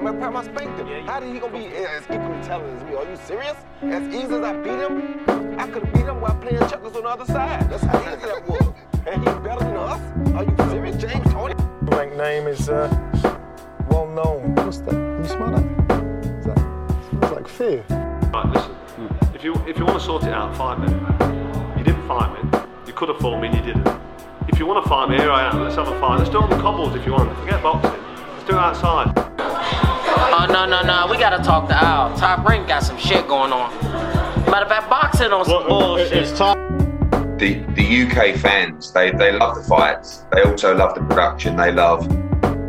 him. Matter of fact, I spanked him. Yeah, you- How did he gonna be as equally talented as me? Are you serious? As easy as I beat him, I could have beat him while playing checkers on the other side. That's how easy that was. And he's better than us. Are you serious, James Toney? Rank name is uh, well known. What's that? Can you smell that? Is that smells like fear. Right, listen. If you if you want to sort it out, fight me. You didn't fight me. You could have fought me and you didn't. If you want to fight me, here I am. Let's have a fight. Let's do it on the cobbles if you want. Forget boxing. Let's do it outside. Oh no no no, we gotta talk to Al. Top Rank got some shit going on. Matter of fact, boxing on some bullshit. It's time. the, the UK fans, they, they love the fights. They also love the production. They love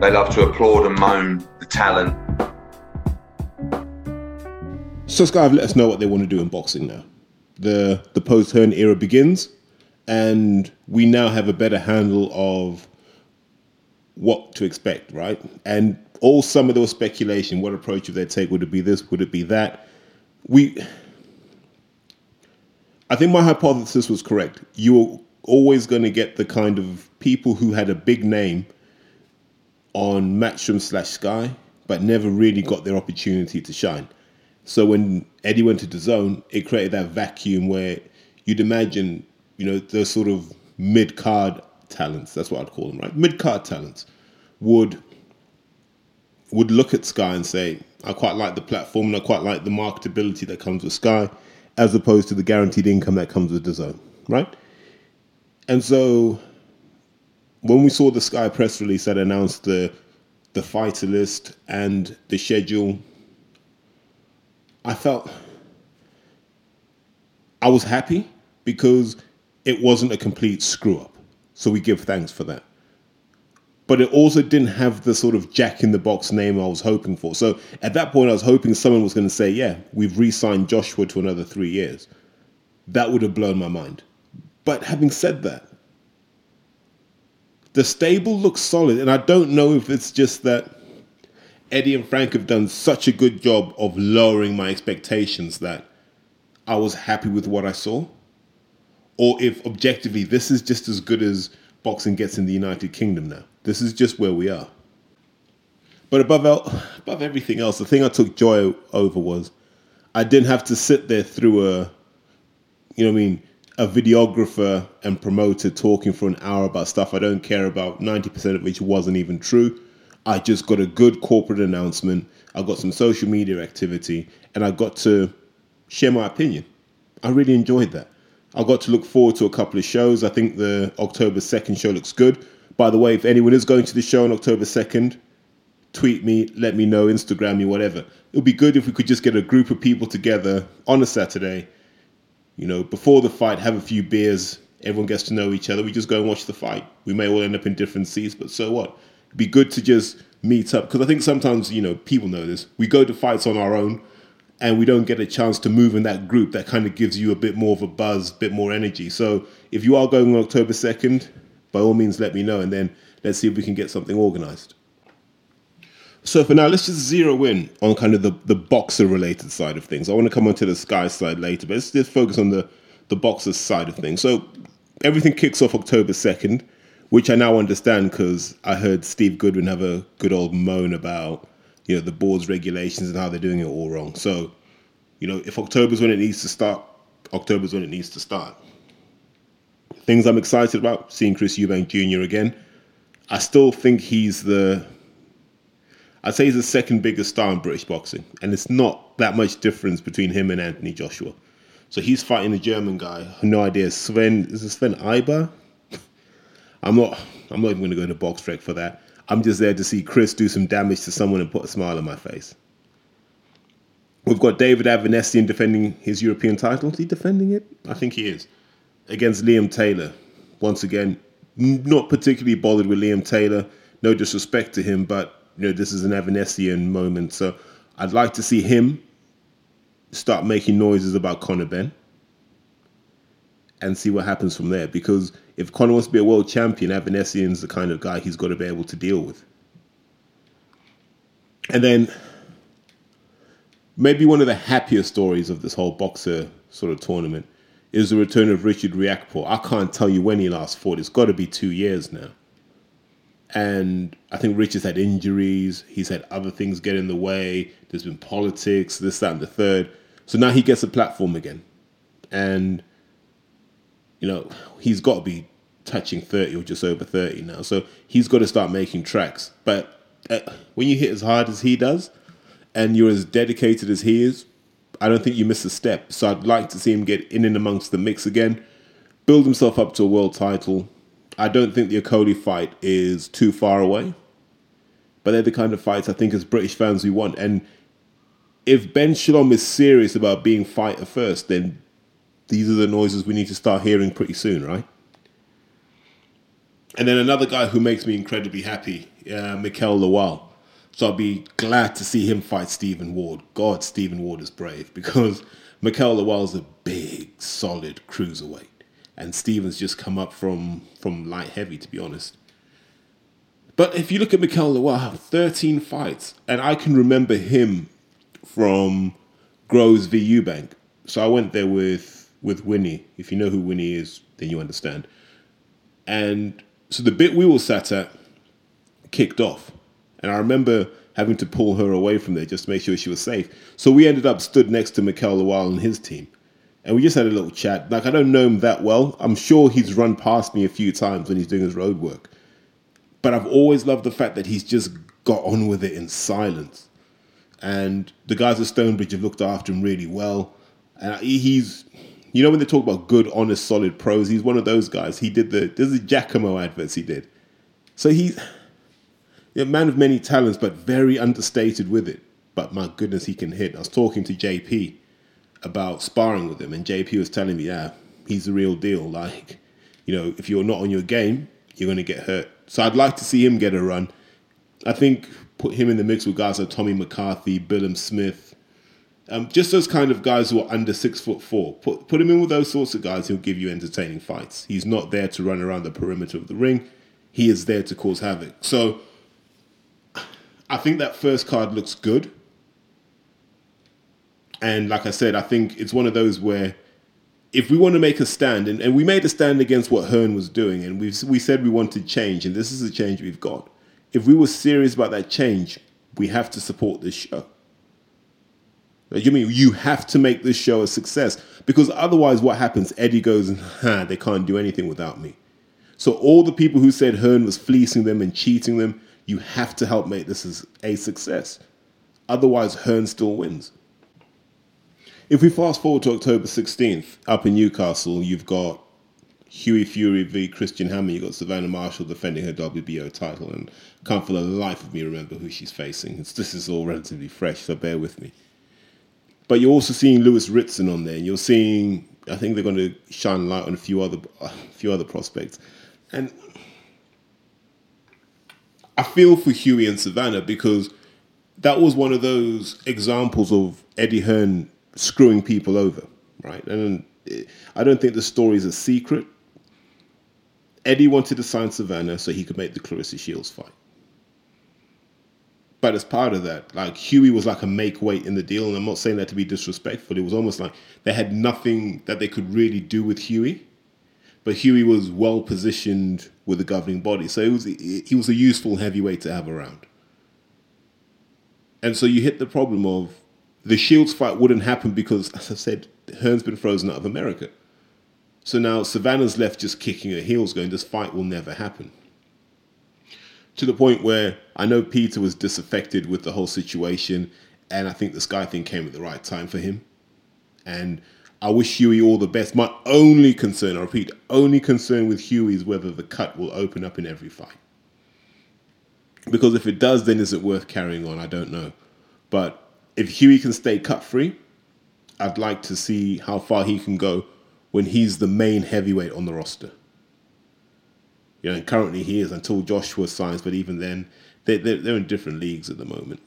they love to applaud and moan the talent. So Sky have let us know what they want to do in boxing now. The the post Hearn era begins, and we now have a better handle of what to expect, right? And all summer there was speculation. What approach would they take? Would it be this? Would it be that? We, I think my hypothesis was correct. You were always going to get the kind of people who had a big name on Matchroom slash Sky, but never really got their opportunity to shine. So when Eddie went to the zone, it created that vacuum where you'd imagine, you know, the sort of mid card talents, that's what I'd call them, right? Mid card talents would would look at Sky and say, I quite like the platform and I quite like the marketability that comes with Sky, as opposed to the guaranteed income that comes with zone, right? And so when we saw the Sky press release that announced the the fighter list and the schedule, I felt I was happy because it wasn't a complete screw up. So we give thanks for that. But it also didn't have the sort of jack in the box name I was hoping for. So at that point, I was hoping someone was going to say, yeah, we've re signed Joshua to another three years. That would have blown my mind. But having said that, the stable looks solid. And I don't know if it's just that Eddie and Frank have done such a good job of lowering my expectations that I was happy with what I saw. Or if objectively this is just as good as boxing gets in the United Kingdom now. This is just where we are. But above el- above everything else, the thing I took joy over was I didn't have to sit there through a you know I mean, a videographer and promoter talking for an hour about stuff I don't care about, 90% of which wasn't even true. I just got a good corporate announcement. I got some social media activity and I got to share my opinion. I really enjoyed that. I got to look forward to a couple of shows. I think the October 2nd show looks good. By the way, if anyone is going to the show on October 2nd, tweet me, let me know, Instagram me, whatever. It would be good if we could just get a group of people together on a Saturday, you know, before the fight, have a few beers, everyone gets to know each other. We just go and watch the fight. We may all end up in different seats, but so what? It'd be good to just meet up because I think sometimes, you know, people know this. We go to fights on our own and we don't get a chance to move in that group that kind of gives you a bit more of a buzz, a bit more energy. So if you are going on October 2nd, by all means let me know and then let's see if we can get something organized. So for now, let's just zero in on kind of the, the boxer related side of things. I want to come on to the Sky side later, but let's just focus on the, the boxer side of things. So everything kicks off October 2nd, which I now understand because I heard Steve Goodwin have a good old moan about, you know, the board's regulations and how they're doing it all wrong. So, you know, if October's when it needs to start, October's when it needs to start. Things I'm excited about, seeing Chris Eubank Jr. again. I still think he's the I'd say he's the second biggest star in British boxing, and it's not that much difference between him and Anthony Joshua. So he's fighting a German guy. No idea. Sven is it Sven Iber? I'm not. I'm not even going to go to BoxRec for that. I'm just there to see Chris do some damage to someone and put a smile on my face. We've got David Avanesyan defending his European title. Is he defending it? I think he is. Against Liam Taylor. Once again, not particularly bothered with Liam Taylor. No disrespect to him, but you know, this is an Avanesyan moment. So I'd like to see him start making noises about Conor Benn and see what happens from there. Because if Conor wants to be a world champion, Avanesyan's the kind of guy he's got to be able to deal with. And then maybe one of the happier stories of this whole boxer sort of tournament is the return of Richard Riakporhe. I can't tell you when he last fought. It's got to be two years now. And I think Rich has had injuries. He's had other things get in the way. There's been politics, this, that, and the third. So now he gets a platform again. And, you know, he's got to be touching 30 or just over 30 now. So he's got to start making tracks. But uh, when you hit as hard as he does and you're as dedicated as he is, I don't think you miss a step. So I'd like to see him get in and amongst the mix again, build himself up to a world title. I don't think the Okolie fight is too far away, but they're the kind of fights I think as British fans we want. And if Ben Shalom is serious about being fighter first, then these are the noises we need to start hearing pretty soon, right? And then another guy who makes me incredibly happy, uh, Mikael. So I'll be glad to see him fight Stephen Ward. God, Stephen Ward is brave because Mikael Lawal's a big, solid cruiserweight. And Stephen's just come up from, from light heavy, to be honest. But if you look at Mikael Lawal, 13 fights. And I can remember him from Groves v Eubank. So I went there with, with Winnie. If you know who Winnie is, then you understand. And so the bit we were sat at kicked off. And I remember having to pull her away from there just to make sure she was safe. So we ended up stood next to Mikael Lawal and his team. And we just had a little chat. Like, I don't know him that well. I'm sure he's run past me a few times when he's doing his road work. But I've always loved the fact that he's just got on with it in silence. And the guys at Stonebridge have looked after him really well. And he's, you know, when they talk about good, honest, solid pros, he's one of those guys. He did the, there's the Giacomo adverts he did. So he's, a man of many talents, but very understated with it. But my goodness, he can hit. I was talking to JP about sparring with him, and JP was telling me, yeah, he's the real deal. Like, you know, if you're not on your game, you're going to get hurt. So I'd like to see him get a run. I think put him in the mix with guys like Tommy McCarthy, Billam Smith, um, just those kind of guys who are under six foot four. Put put him in with those sorts of guys. He'll give you entertaining fights. He's not there to run around the perimeter of the ring. He is there to cause havoc. So I think that first card looks good. And like I said, I think it's one of those where if we want to make a stand, and, and we made a stand against what Hearn was doing, and we we said we wanted change, and this is the change we've got. If we were serious about that change, we have to support this show. You mean you have to make this show a success because otherwise, what happens? Eddie goes and ah, they can't do anything without me. So all the people who said Hearn was fleecing them and cheating them, you have to help make this a success. Otherwise, Hearn still wins. If we fast forward to October 16th, up in Newcastle, you've got Hughie Fury v Christian Hammer. You've got Savannah Marshall defending her WBO title, and can't for the life of me remember who she's facing. It's, this is all relatively fresh, so bear with me. But you're also seeing Lewis Ritson on there, and you're seeing. I think they're going to shine light on a few other, a few other prospects, and I feel for Hughie and Savannah because that was one of those examples of Eddie Hearn screwing people over, right? And eh, I don't think the story is a secret. Eddie wanted to sign Savannah so he could make the Claressa Shields fight. But as part of that, like Hughie was like a make weight in the deal, and I'm not saying that to be disrespectful. It was almost like they had nothing that they could really do with Hughie, but Hughie was well positioned with the governing body, so it was he was a useful heavyweight to have around. And so you hit the problem of the Shields fight wouldn't happen because, as I said, Hearn's been frozen out of America. So now Savannah's left just kicking her heels, going, "This fight will never happen." To the point where I know Peter was disaffected with the whole situation, and I think the Sky thing came at the right time for him. And I wish Hughie all the best. My only concern, I repeat, only concern with Hughie is whether the cut will open up in every fight. Because if it does, then is it worth carrying on? I don't know. But if Hughie can stay cut free, I'd like to see how far he can go when he's the main heavyweight on the roster. You know, and currently he is until Joshua signs, but even then, they, they're, they're in different leagues at the moment.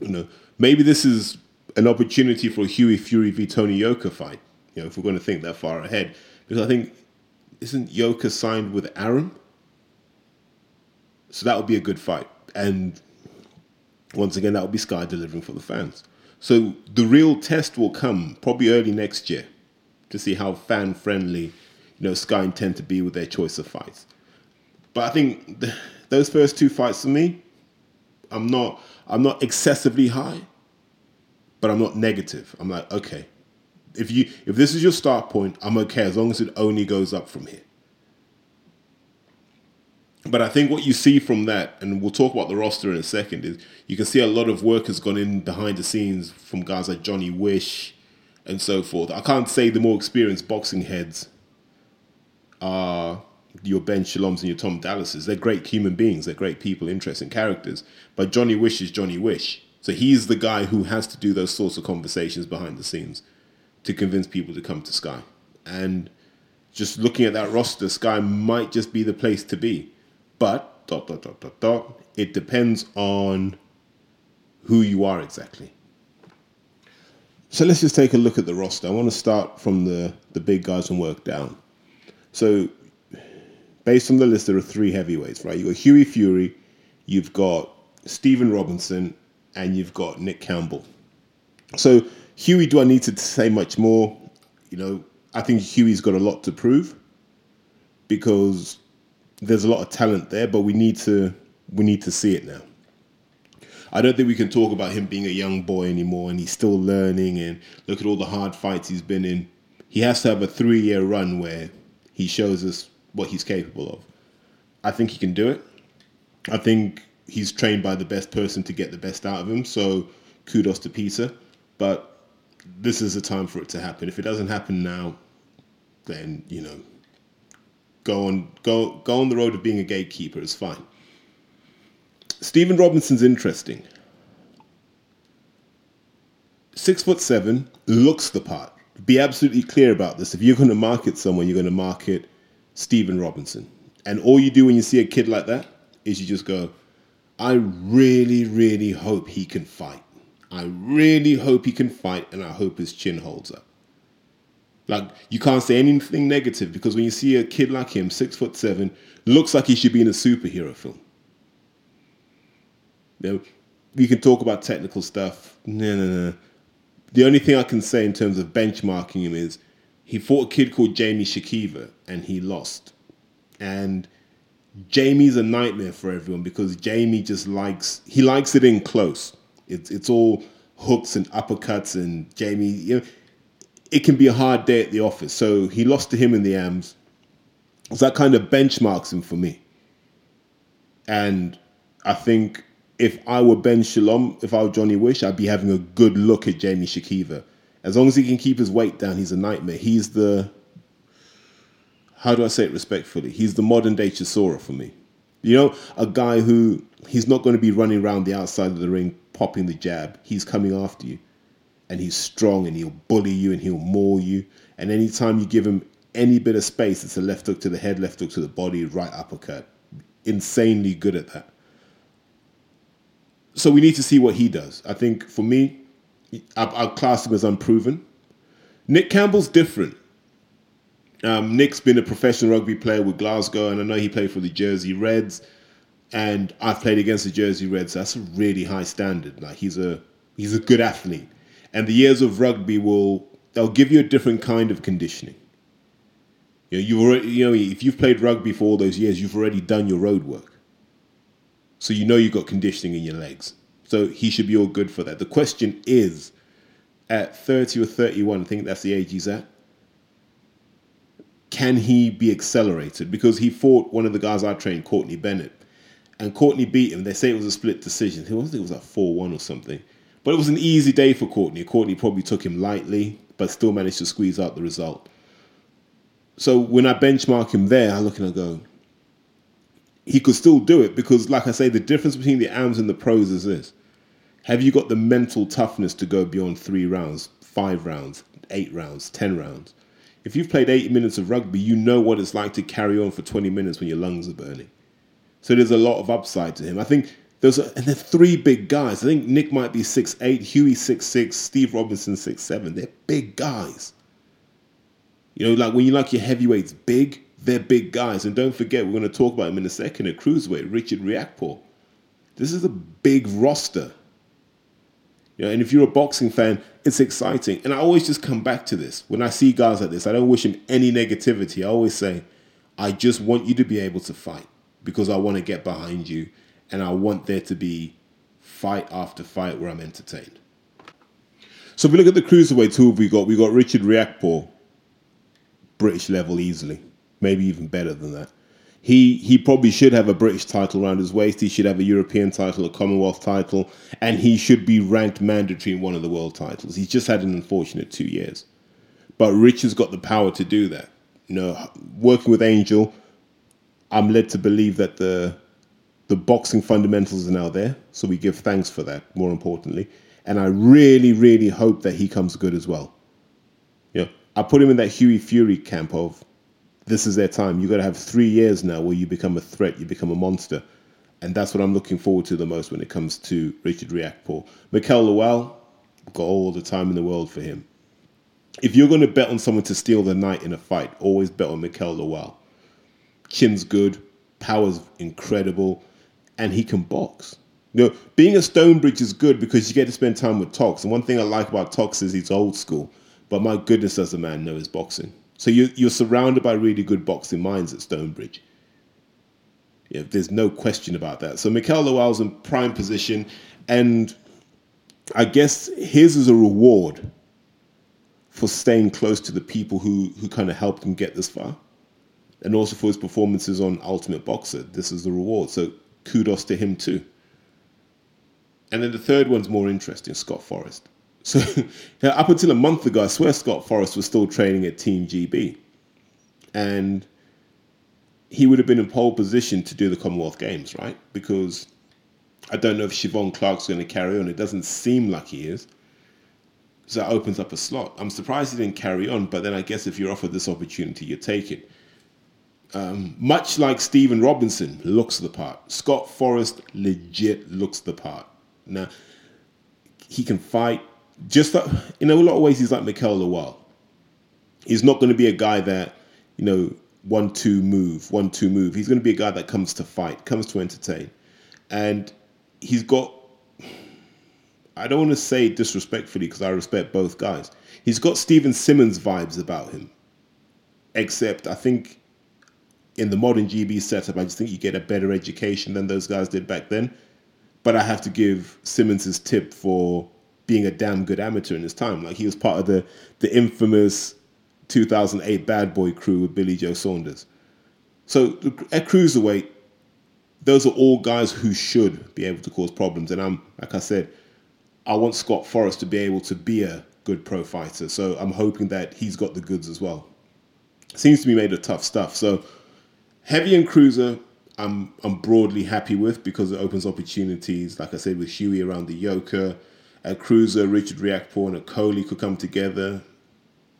You know, maybe this is an opportunity for a Hughie Fury v Tony Yoka fight. You know, if we're going to think that far ahead, because I think isn't Yoka signed with Arum? So that would be a good fight, and once again, that would be Sky delivering for the fans. So the real test will come probably early next year to see how fan friendly, you know, Sky intend to be with their choice of fights. But I think those first two fights for me, I'm not I'm not excessively high, but I'm not negative. I'm like, okay, if you if this is your start point, I'm okay as long as it only goes up from here. But I think what you see from that, and we'll talk about the roster in a second, is you can see a lot of work has gone in behind the scenes from guys like Johnny Wish and so forth. I can't say the more experienced boxing heads are your Ben Shaloms and your Tom Dallases. They're great human beings. They're great people, interesting characters. But Johnny Wish is Johnny Wish. So he's the guy who has to do those sorts of conversations behind the scenes to convince people to come to Sky. And just looking at that roster, Sky might just be the place to be. But dot dot dot dot dot. It depends on who you are exactly. So let's just take a look at the roster. I want to start from the the big guys and work down. So based on the list, there are three heavyweights, right? You've got Hughie Fury, you've got Stephen Robinson, and you've got Nick Campbell. So Hughie, do I need to say much more? You know, I think Hughie's got a lot to prove because there's a lot of talent there, but we need to we need to see it now. I don't think we can talk about him being a young boy anymore and he's still learning and look at all the hard fights he's been in. He has to have a three year run where he shows us what he's capable of. I think he can do it. I think he's trained by the best person to get the best out of him. So kudos to Peter. But this is the time for it to happen. If it doesn't happen now, then you know, go on go go on the road of being a gatekeeper. It's fine. Stephen Robinson's interesting. Six foot seven, looks the part. Be absolutely clear about this. If you're going to market someone, you're going to market Stephen Robinson. And all you do when you see a kid like that is you just go, I really, really hope he can fight. I really hope he can fight, and I hope his chin holds up. Like you can't say anything negative because when you see a kid like him, six foot seven, looks like he should be in a superhero film. Know, we can talk about technical stuff. No, no, no. The only thing I can say in terms of benchmarking him is he fought a kid called Jamie Shakiva and he lost. And Jamie's a nightmare for everyone because Jamie just likes he likes it in close. It's it's all hooks and uppercuts and Jamie, you know, it can be a hard day at the office. So he lost to him in the AMs. So that kind of benchmarks him for me. And I think if I were Ben Shalom, if I were Johnny Wish, I'd be having a good look at Jamie Shakiva. As long as he can keep his weight down, he's a nightmare. He's the how do I say it respectfully? He's the modern day Chisora for me. You know, a guy who he's not going to be running around the outside of the ring popping the jab. He's coming after you. And he's strong and he'll bully you and he'll maul you. And anytime you give him any bit of space, it's a left hook to the head, left hook to the body, right uppercut. Insanely good at that. So we need to see what he does. I think for me, I'll class him as unproven. Nick Campbell's different. Um, Nick's been a professional rugby player with Glasgow, and I know he played for the Jersey Reds. And I've played against the Jersey Reds. That's a really high standard. Like he's a he's a good athlete, and the years of rugby will they'll give you a different kind of conditioning. You know, you already you know if you've played rugby for all those years, you've already done your road work. So you know you've got conditioning in your legs. So he should be all good for that. The question is, at 30 or 31, I think that's the age he's at, can he be accelerated? Because he fought one of the guys I trained, Courtney Bennett. And Courtney beat him. They say it was a split decision. I think it was like 4 1 or something. But it was an easy day for Courtney. Courtney probably took him lightly, but still managed to squeeze out the result. So when I benchmark him there, I look and I go, he could still do it because, like I say, the difference between the AMs and the pros is this. Have you got the mental toughness to go beyond three rounds, five rounds, eight rounds, ten rounds? If you've played 80 minutes of rugby, you know what it's like to carry on for 20 minutes when your lungs are burning. So there's a lot of upside to him. I think there's a, and they're three big guys. I think Nick might be six eight, Hughie six six, Steve Robinson six seven. They're big guys. You know, like when you like your heavyweights big, they're big guys. And don't forget, we're going to talk about him in a second at cruiserweight, Richard Riakporhe. This is a big roster. You know, and if you're a boxing fan, it's exciting. And I always just come back to this. When I see guys like this, I don't wish him any negativity. I always say, I just want you to be able to fight. because I want to get behind you and I want there to be fight after fight where I'm entertained. So if we look at the cruiserweight, who have we got? We got Richard Riakporhe, British level easily, maybe even better than that. He he probably should have a British title around his waist. He should have a European title, a Commonwealth title, and he should be ranked mandatory in one of the world titles. He's just had an unfortunate two years, but Rich has got the power to do that. You know, working with Angel, I'm led to believe that the the boxing fundamentals are now there, so we give thanks for that. More importantly, and I really, really hope that he comes good as well. Know, I put him in that Hughie Fury camp of this is their time. You've got to have three years now where you become a threat, you become a monster, and that's what I'm looking forward to the most when it comes to Richard Riakporhe. Mikael Lawal, got all the time in the world for him. If you're going to bet on someone to steal the night in a fight, always bet on Mikael Lawal. Chin's good, power's incredible, and he can box. You know, being a Stonebridge is good because you get to spend time with Tox. And one thing I like about Tox is he's old school, but my goodness, does the man know his boxing? So you, you're surrounded by really good boxing minds at Stonebridge. Yeah, there's no question about that. So Mikael Lawal's in prime position, and I guess his is a reward for staying close to the people who, who kind of helped him get this far. And also for his performances on Ultimate Boxxer. This is the reward. So kudos to him too. And then the third one's more interesting, Scott Forrest. So up until a month ago, I swear Scott Forrest was still training at Team GB. And he would have been in pole position to do the Commonwealth Games, right? Because I don't know if Cheavon Clarke's going to carry on. It doesn't seem like he is. So that opens up a slot. I'm surprised he didn't carry on, but then I guess if you're offered this opportunity, you take it. Um, much like Stephen Robinson looks the part, Scott Forrest legit looks the part. Now, he can fight, just like, in a lot of ways, he's like Mikael Lawal. He's not going to be a guy that, you know, one two move, one two move. He's going to be a guy that comes to fight, comes to entertain, and he's got. I don't want to say disrespectfully because I respect both guys. He's got Steven Simmons vibes about him, except I think in the modern GB setup, I just think you get a better education than those guys did back then. But I have to give Simmons his tip for being a damn good amateur in his time. Like he was part of the the infamous 2008 Bad Boy crew with Billy Joe Saunders. So at cruiserweight, those are all guys who should be able to cause problems. And I'm like I said, I want Scott Forrest to be able to be a good pro fighter. So I'm hoping that he's got the goods as well. Seems to be made of tough stuff. So heavy and cruiser, I'm I'm broadly happy with because it opens opportunities. Like I said, with Hughie around the Yoka, at cruiser, Richard Riakporhe and Okolie could come together.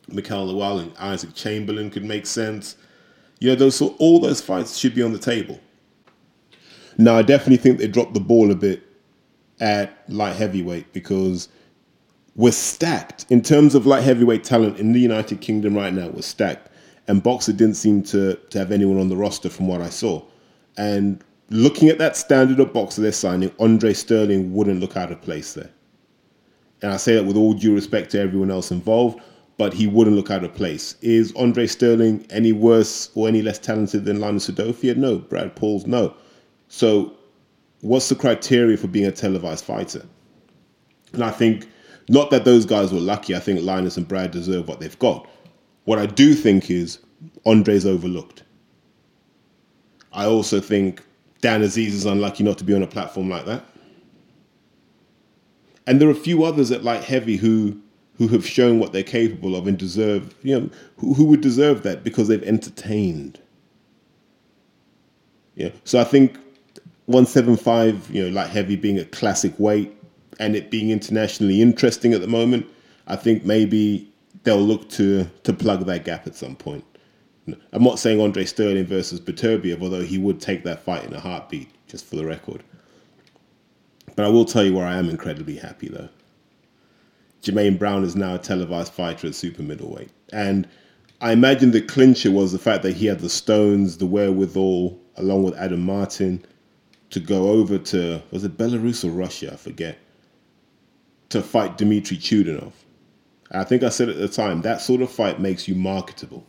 Mikael Lawal and Isaac Chamberlain could make sense. You know, those so all those fights should be on the table. Now, I definitely think they dropped the ball a bit at light heavyweight because we're stacked in terms of light heavyweight talent in the United Kingdom right now. We're stacked, and Boxxer didn't seem to to have anyone on the roster from what I saw. And looking at that standard of boxer they're signing, Andre Sterling wouldn't look out of place there. And I say that with all due respect to everyone else involved, but he wouldn't look out of place. Is Andre Sterling any worse or any less talented than Linus Udofia? No. Brad Pauls? No. So, what's the criteria for being a televised fighter? And I think, not that those guys were lucky, I think Linus and Brad deserve what they've got. What I do think is Andre's overlooked. I also think Dan Aziz is unlucky not to be on a platform like that. And there are a few others at light heavy who who have shown what they're capable of and deserve, you know, who, who would deserve that because they've entertained. Yeah. So I think 175, you know, light heavy being a classic weight and it being internationally interesting at the moment, I think maybe they'll look to to plug that gap at some point. I'm not saying Andre Sterling versus Beterbiev, although he would take that fight in a heartbeat, just for the record. But I will tell you where I am incredibly happy though. Jermaine Brown is now a televised fighter at super middleweight. And I imagine the clincher was the fact that he had the stones, the wherewithal, along with Adam Martin, to go over to, was it Belarus or Russia? I forget, to fight Dmitry Chudinov. I think I said at the time, that sort of fight makes you marketable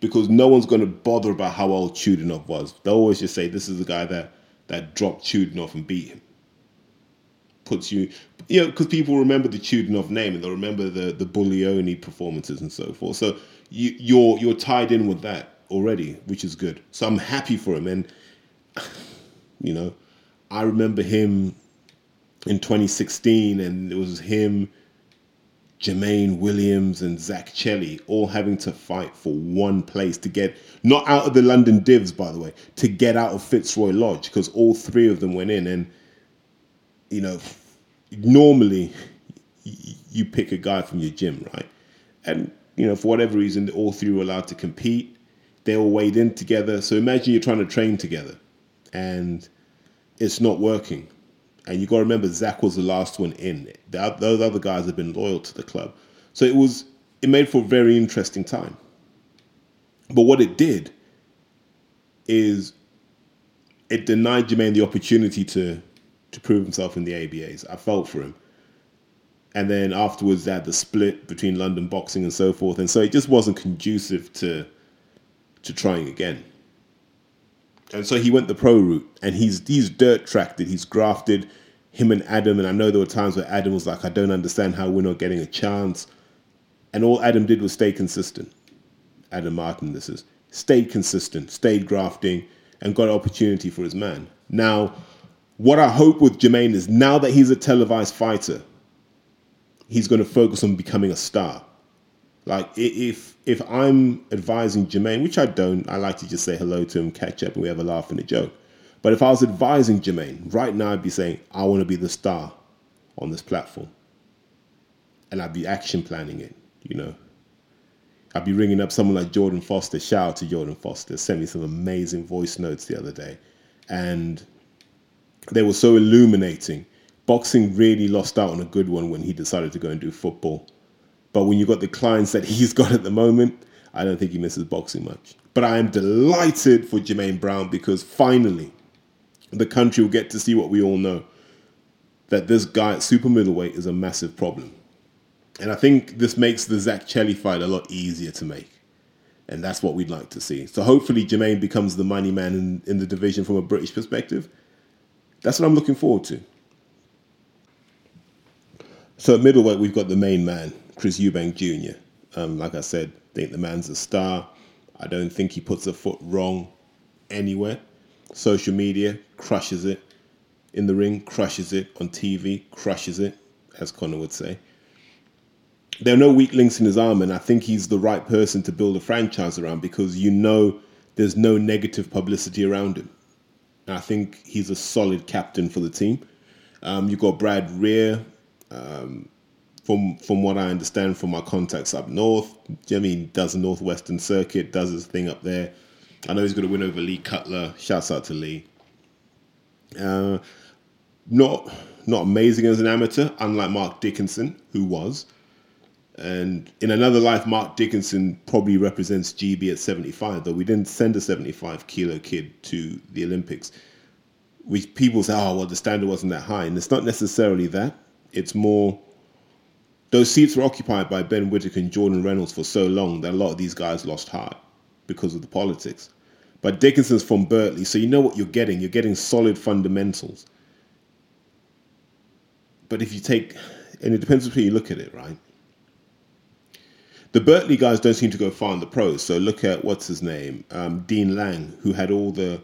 because no one's going to bother about how old Chudinov was. They'll always just say this is the guy that that dropped Chudinov and beat him. Puts you, you know, because people remember the Chudinov name and they'll remember the the Buglioni performances and so forth. So you, you're you're tied in with that already, which is good. So I'm happy for him, and you know, I remember him in 2016, and it was him Jermaine Williams and Zach Chelli all having to fight for one place to get not out of the London Divs, by the way, to get out of Fitzroy Lodge because all three of them went in, and you know, normally you pick a guy from your gym, right? And you know, for whatever reason, all three were allowed to compete. They all weighed in together. So imagine you're trying to train together, and it's not working and you got to remember, Zach was the last one in. Those other guys have been loyal to the club. So it was, it made for a very interesting time. But what it did is it denied Jermaine the opportunity to to prove himself in the ABAs. I felt for him. And then afterwards, they had the split between London boxing and so forth. And so it just wasn't conducive to to trying again. And so he went the pro route, and he's he's dirt tracked it. He's grafted him and Adam, and I know there were times where Adam was like, "I don't understand how we're not getting a chance," and all Adam did was stay consistent. Adam Martin, this is stayed consistent, stayed grafting, and got an opportunity for his man. Now, what I hope with Jermaine is now that he's a televised fighter, he's going to focus on becoming a star. Like if if I'm advising Jermaine, which I don't, I like to just say hello to him, catch up, and we have a laugh and a joke. But if I was advising Jermaine right now, I'd be saying I want to be the star on this platform, and I'd be action planning it. You know, I'd be ringing up someone like Jordan Foster. Shout out to Jordan Foster. Sent me some amazing voice notes the other day, and they were so illuminating. Boxing really lost out on a good one when he decided to go and do football but when you've got the clients that he's got at the moment, I don't think he misses boxing much. But I am delighted for Jermaine Brown because finally the country will get to see what we all know that this guy at super middleweight is a massive problem. And I think this makes the Zach Chelli fight a lot easier to make. And that's what we'd like to see. So hopefully Jermaine becomes the money man in, in the division from a British perspective. That's what I'm looking forward to. So at middleweight, we've got the main man, Chris Eubank Jr. Um, like I said, I think the man's a star. I don't think he puts a foot wrong anywhere. Social media crushes it. In the ring, crushes it. On TV, crushes it, as Conor would say. There are no weak links in his arm, and I think he's the right person to build a franchise around because you know there's no negative publicity around him. And I think he's a solid captain for the team. Um, you've got Brad Rear. Um, from from what I understand from my contacts up north, Jimmy does the Northwestern Circuit, does his thing up there. I know he's going to win over Lee Cutler. Shouts out to Lee. Uh, not not amazing as an amateur, unlike Mark Dickinson, who was. And in another life, Mark Dickinson probably represents GB at 75, though we didn't send a 75 kilo kid to the Olympics. We people say, oh well, the standard wasn't that high, and it's not necessarily that. It's more those seats were occupied by Ben Whittaker and Jordan Reynolds for so long that a lot of these guys lost heart because of the politics. But Dickinson's from Birtley, so you know what you're getting. You're getting solid fundamentals. But if you take, and it depends on who you look at it, right? The Birtley guys don't seem to go far in the pros. So look at what's his name, um, Dean Lang, who had all the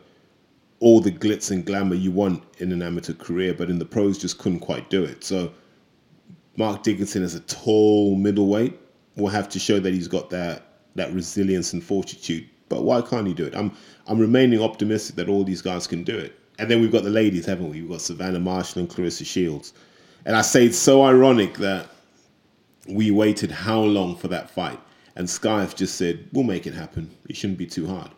all the glitz and glamour you want in an amateur career, but in the pros just couldn't quite do it. So Mark Dickinson as a tall middleweight will have to show that he's got that that resilience and fortitude. But why can't he do it? I'm I'm remaining optimistic that all these guys can do it. And then we've got the ladies, haven't we? We've got Savannah Marshall and Claressa Shields. And I say it's so ironic that we waited how long for that fight. And Sky just said, we'll make it happen. It shouldn't be too hard.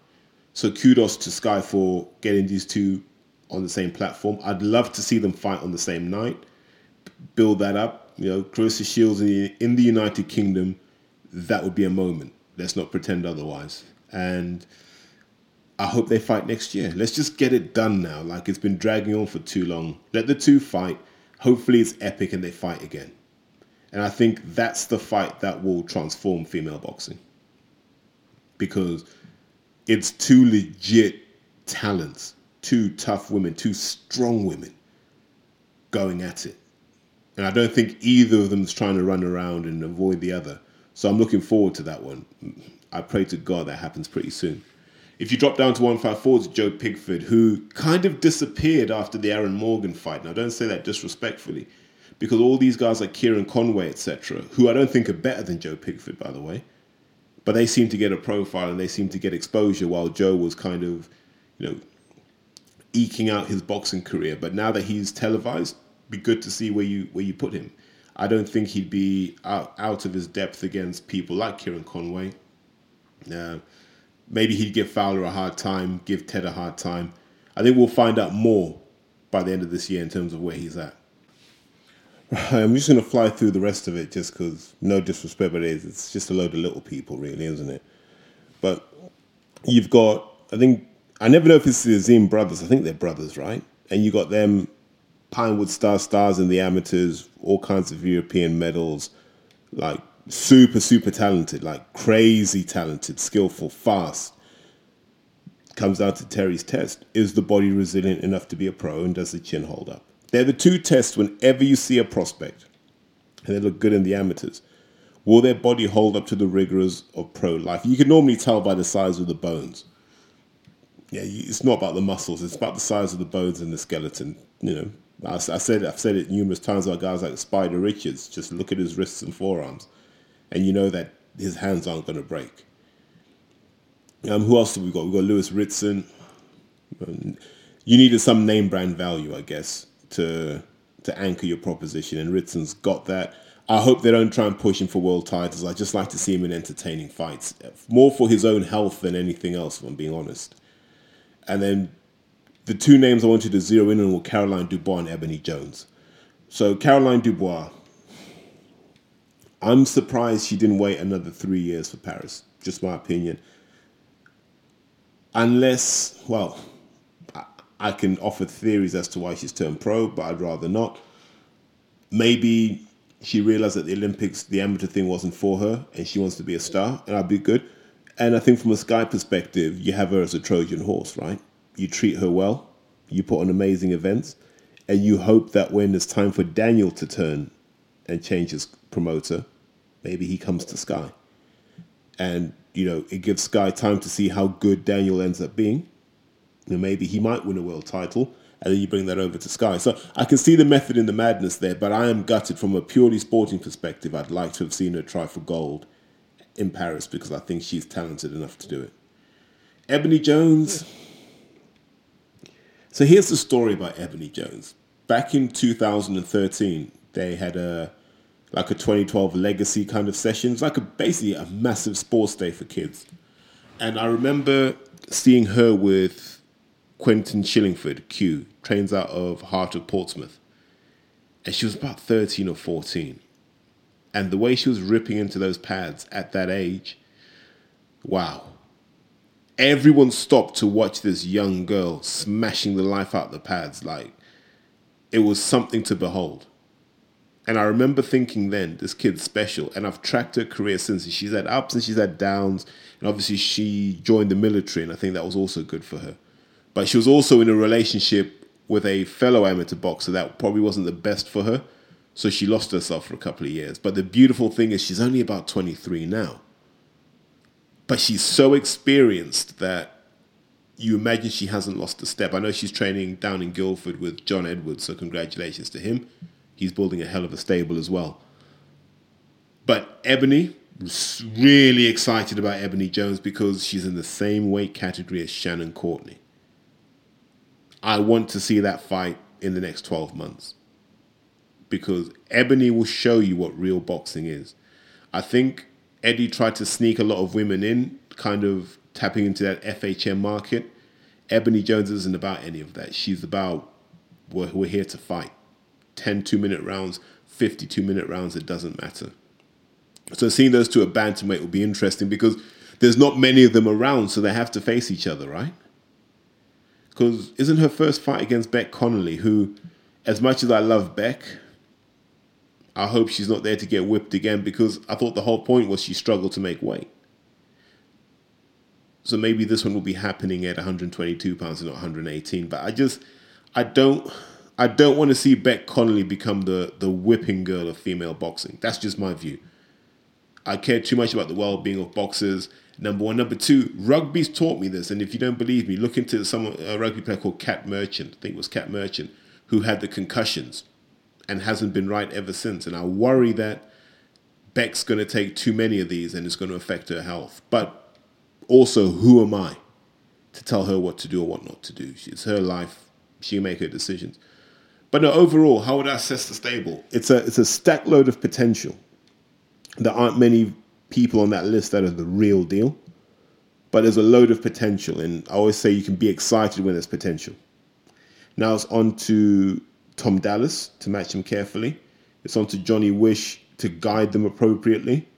So kudos to Sky for getting these two on the same platform. I'd love to see them fight on the same night, build that up you know, Claressa Shields in the, in the United Kingdom, that would be a moment. Let's not pretend otherwise. And I hope they fight next year. Let's just get it done now. Like it's been dragging on for too long. Let the two fight. Hopefully it's epic and they fight again. And I think that's the fight that will transform female boxing. because it's two legit talents, two tough women, two strong women going at it. And I don't think either of them's trying to run around and avoid the other. So I'm looking forward to that one. I pray to God that happens pretty soon. If you drop down to 154, it's Joe Pigford, who kind of disappeared after the Aaron Morgan fight. Now, don't say that disrespectfully, because all these guys like Kieran Conway, etc., who I don't think are better than Joe Pigford, by the way, but they seem to get a profile and they seem to get exposure while Joe was kind of, you know, eking out his boxing career. But now that he's televised, be good to see where you where you put him. I don't think he'd be out, out of his depth against people like Kieran Conway. Uh, maybe he'd give Fowler a hard time, give Ted a hard time. I think we'll find out more by the end of this year in terms of where he's at. I'm just going to fly through the rest of it just because, no disrespect, but it is. It's just a load of little people, really, isn't it? But you've got, I think, I never know if it's the Azim brothers. I think they're brothers, right? And you got them, Pinewood Star Stars in the amateurs, all kinds of European medals, like super, super talented, like crazy talented, skillful, fast. Comes down to Terry's test. Is the body resilient enough to be a pro and does the chin hold up? They're the two tests whenever you see a prospect and they look good in the amateurs. Will their body hold up to the rigors of pro life? You can normally tell by the size of the bones. Yeah, it's not about the muscles; it's about the size of the bones and the skeleton. You know, I, said I've said it numerous times about guys like Spider Richards. Just look at his wrists and forearms, and you know that his hands aren't going to break. Um, who else have we got? We've got Lewis Ritson. Um, you needed some name brand value, I guess, to to anchor your proposition, and Ritson's got that. I hope they don't try and push him for world titles. I just like to see him in entertaining fights, more for his own health than anything else. If I'm being honest. And then the two names I wanted to zero in on were Caroline Dubois and Ebony Jones. So Caroline Dubois, I'm surprised she didn't wait another three years for Paris. Just my opinion. Unless, well, I can offer theories as to why she's turned pro, but I'd rather not. Maybe she realized that the Olympics, the amateur thing wasn't for her, and she wants to be a star, and I'd be good. And I think from a Sky perspective, you have her as a Trojan horse, right? You treat her well, you put on amazing events, and you hope that when it's time for Daniel to turn and change his promoter, maybe he comes to Sky. And, you know, it gives Sky time to see how good Daniel ends up being you know, maybe he might win a world title, and then you bring that over to Sky. So I can see the method in the madness there, but I am gutted from a purely sporting perspective. I'd like to have seen her try for gold in Paris because I think she's talented enough to do it. Ebony Jones. So here's the story about Ebony Jones. Back in 2013, they had a like a 2012 legacy kind of session. It's like a basically a massive sports day for kids. And I remember seeing her with Quentin Shillingford, Q, trains out of Heart of Portsmouth. And she was about 13 or 14. And the way she was ripping into those pads at that age, wow. Everyone stopped to watch this young girl smashing the life out of the pads. Like, it was something to behold. And I remember thinking then, this kid's special. And I've tracked her career since. She's had ups and she's had downs. And obviously, she joined the military, and I think that was also good for her. But she was also in a relationship with a fellow amateur boxer that probably wasn't the best for her. So she lost herself for a couple of years. But the beautiful thing is, she's only about 23 now. But she's so experienced that you imagine she hasn't lost a step. I know she's training down in Guildford with John Edwards, so congratulations to him. He's building a hell of a stable as well. But Ebony, really excited about Ebony Jones because she's in the same weight category as Shannon Courtney. I want to see that fight in the next 12 months because Ebony will show you what real boxing is. I think Eddie tried to sneak a lot of women in, kind of tapping into that FHM market. Ebony Jones isn't about any of that. She's about we're, we're here to fight. 10 two minute rounds, 52 minute rounds, it doesn't matter. So seeing those two at bantamweight will be interesting because there's not many of them around, so they have to face each other, right? Because isn't her first fight against Beck Connolly, who, as much as I love Beck, I hope she's not there to get whipped again because I thought the whole point was she struggled to make weight. So maybe this one will be happening at 122 pounds and not 118. But I just, I don't, I don't want to see Beck Connolly become the the whipping girl of female boxing. That's just my view. I care too much about the well-being of boxers. Number one, number two, rugby's taught me this, and if you don't believe me, look into some a rugby player called Kat Merchant. I think it was Kat Merchant who had the concussions and hasn't been right ever since. And I worry that Beck's going to take too many of these and it's going to affect her health. But also, who am I to tell her what to do or what not to do? It's her life; she make her decisions. But no, overall, how would I assess the stable? It's a it's a stack load of potential. There aren't many people on that list that are the real deal, but there's a load of potential, and I always say you can be excited when there's potential. Now it's on to Tom Dallas to match him carefully. It's on to Johnny Wish to guide them appropriately,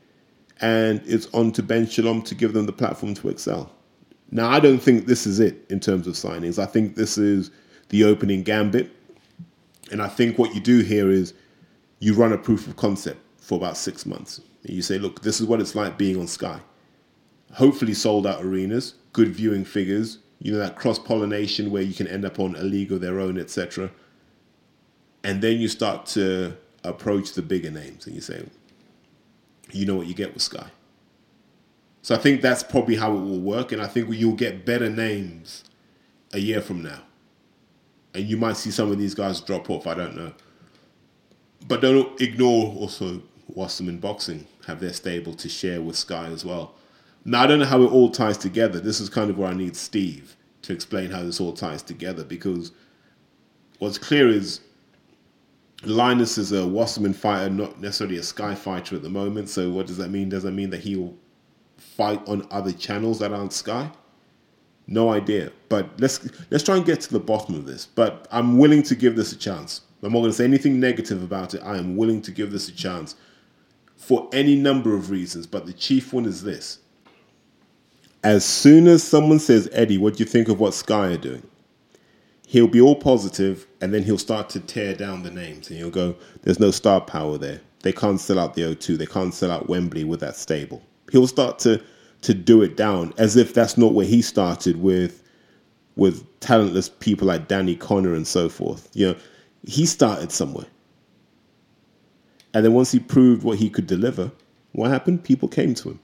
and it's on to Ben Shalom to give them the platform to excel. Now I don't think this is it in terms of signings. I think this is the opening gambit. And I think what you do here is you run a proof of concept for about six months. You say, look, this is what it's like being on Sky. Hopefully, sold out arenas, good viewing figures, you know, that cross pollination where you can end up on a league of their own, etc. And then you start to approach the bigger names and you say, you know what you get with Sky. So I think that's probably how it will work. And I think you'll get better names a year from now and you might see some of these guys drop off. I don't know, but don't ignore also Wasserman Boxing have their stable to share with Sky as well. Now I don't know how it all ties together. This is kind of where I need Steve to explain how this all ties together because what's clear is Linus is a Wasserman fighter, not necessarily a Sky fighter at the moment. So what does that mean? Does that mean that he will fight on other channels that aren't Sky? No idea. But let's let's try and get to the bottom of this. But I'm willing to give this a chance. I'm not going to say anything negative about it. I am willing to give this a chance for any number of reasons. But the chief one is this. As soon as someone says, Eddie, what do you think of what Sky are doing? He'll be all positive and then he'll start to tear down the names and he'll go, There's no star power there. They can't sell out the O2. They can't sell out Wembley with that stable. He'll start to to do it down as if that's not where he started with with talentless people like Danny Connor and so forth. You know, he started somewhere. And then once he proved what he could deliver, what happened? People came to him.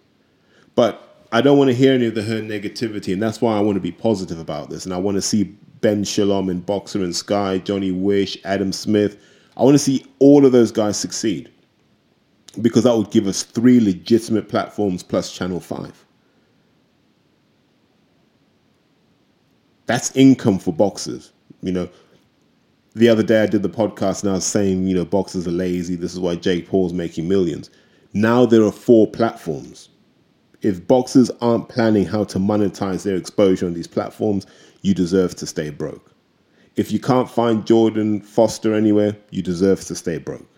But I don't want to hear any of the her negativity, and that's why I want to be positive about this. And I want to see Ben Shalom and Boxxer and Sky, Johnny Wish, Adam Smith. I want to see all of those guys succeed because that would give us three legitimate platforms plus Channel 5. That's income for boxers. You know, the other day I did the podcast and I was saying, you know, boxers are lazy. This is why Jake Paul's making millions. Now there are four platforms. If boxers aren't planning how to monetize their exposure on these platforms, you deserve to stay broke. If you can't find Jordan Foster anywhere, you deserve to stay broke.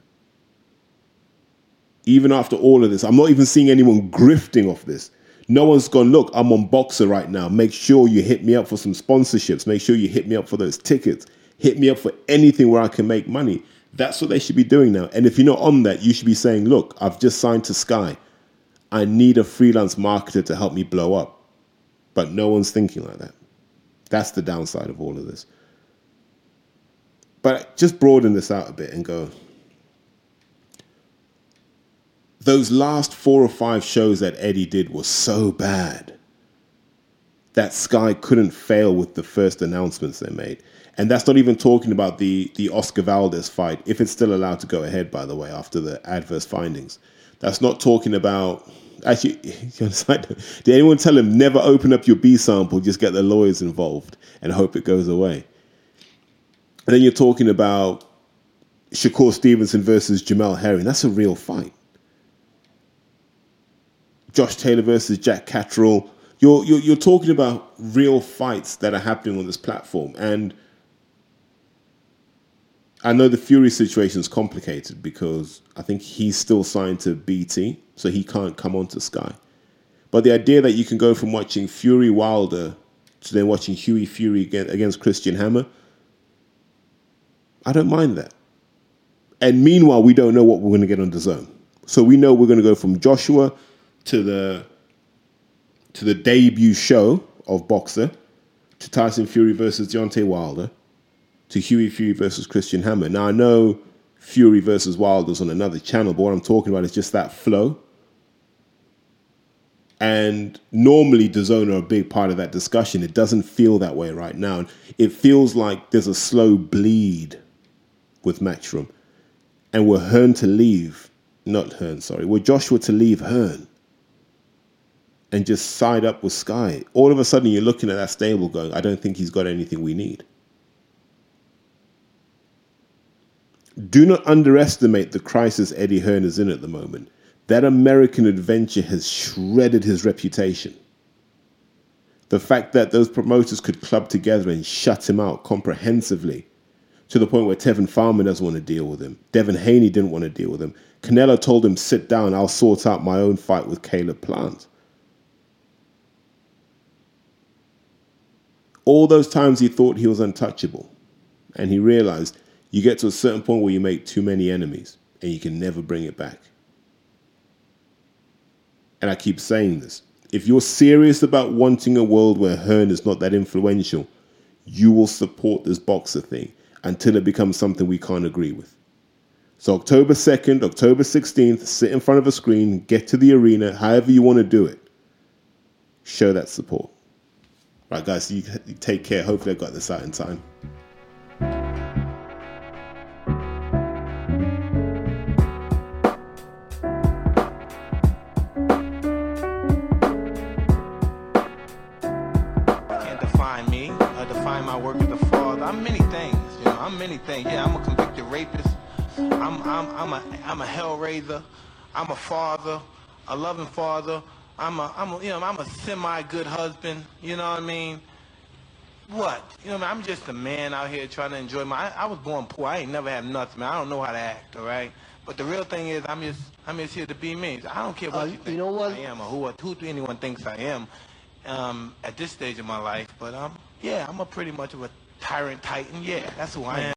Even after all of this, I'm not even seeing anyone grifting off this. No one's gone, look, I'm on Boxxer right now. Make sure you hit me up for some sponsorships. Make sure you hit me up for those tickets. Hit me up for anything where I can make money. That's what they should be doing now. And if you're not on that, you should be saying, look, I've just signed to Sky. I need a freelance marketer to help me blow up. But no one's thinking like that. That's the downside of all of this. But just broaden this out a bit and go, those last four or five shows that Eddie did were so bad that Sky couldn't fail with the first announcements they made. And that's not even talking about the the Oscar Valdez fight, if it's still allowed to go ahead, by the way, after the adverse findings. That's not talking about actually. Did anyone tell him never open up your B sample? Just get the lawyers involved and hope it goes away. And then you're talking about Shakur Stevenson versus Jamel Herring. That's a real fight. Josh Taylor versus Jack Catterall. You're, you're, you're talking about real fights that are happening on this platform. And I know the Fury situation is complicated because I think he's still signed to BT, so he can't come onto Sky. But the idea that you can go from watching Fury Wilder to then watching Hughie Fury against Christian Hammer, I don't mind that. And meanwhile, we don't know what we're going to get on DAZN. So we know we're going to go from Joshua to the to the debut show of Boxxer, to Tyson Fury versus Deontay Wilder, to Hughie Fury versus Christian Hammer. Now I know Fury versus Wilder's on another channel, but what I'm talking about is just that flow. And normally DAZN are a big part of that discussion. It doesn't feel that way right now. It feels like there's a slow bleed with Matchroom. And we're Hearn to leave, not Hearn, sorry, we're Joshua to leave Hearn and just side up with Sky. All of a sudden you're looking at that stable going, I don't think he's got anything we need. Do not underestimate the crisis Eddie Hearn is in at the moment. That American adventure has shredded his reputation. The fact that those promoters could club together and shut him out comprehensively to the point where Tevin Farmer doesn't want to deal with him. Devin Haney didn't want to deal with him. Canelo told him, sit down, I'll sort out my own fight with Caleb Plant. All those times he thought he was untouchable. And he realized you get to a certain point where you make too many enemies and you can never bring it back. And I keep saying this. If you're serious about wanting a world where Hearn is not that influential, you will support this Boxxer thing until it becomes something we can't agree with. So October 2nd, October 16th, sit in front of a screen, get to the arena, however you want to do it. Show that support. Right, guys, you take care. Hopefully, I got this out in time. I'm a father, a loving father. I'm a I'm a, you know I'm a semi good husband. You know what I mean? What? You know, what I mean? I'm just a man out here trying to enjoy my. I, I was born poor. I ain't never had nothing, man. I don't know how to act. All right. But the real thing is, I'm just I'm just here to be me. I don't care what Uh, you you know what? I am or who who anyone thinks I am um, at this stage of my life. But um, yeah, I'm a pretty much of a tyrant titan. Yeah, that's who I am.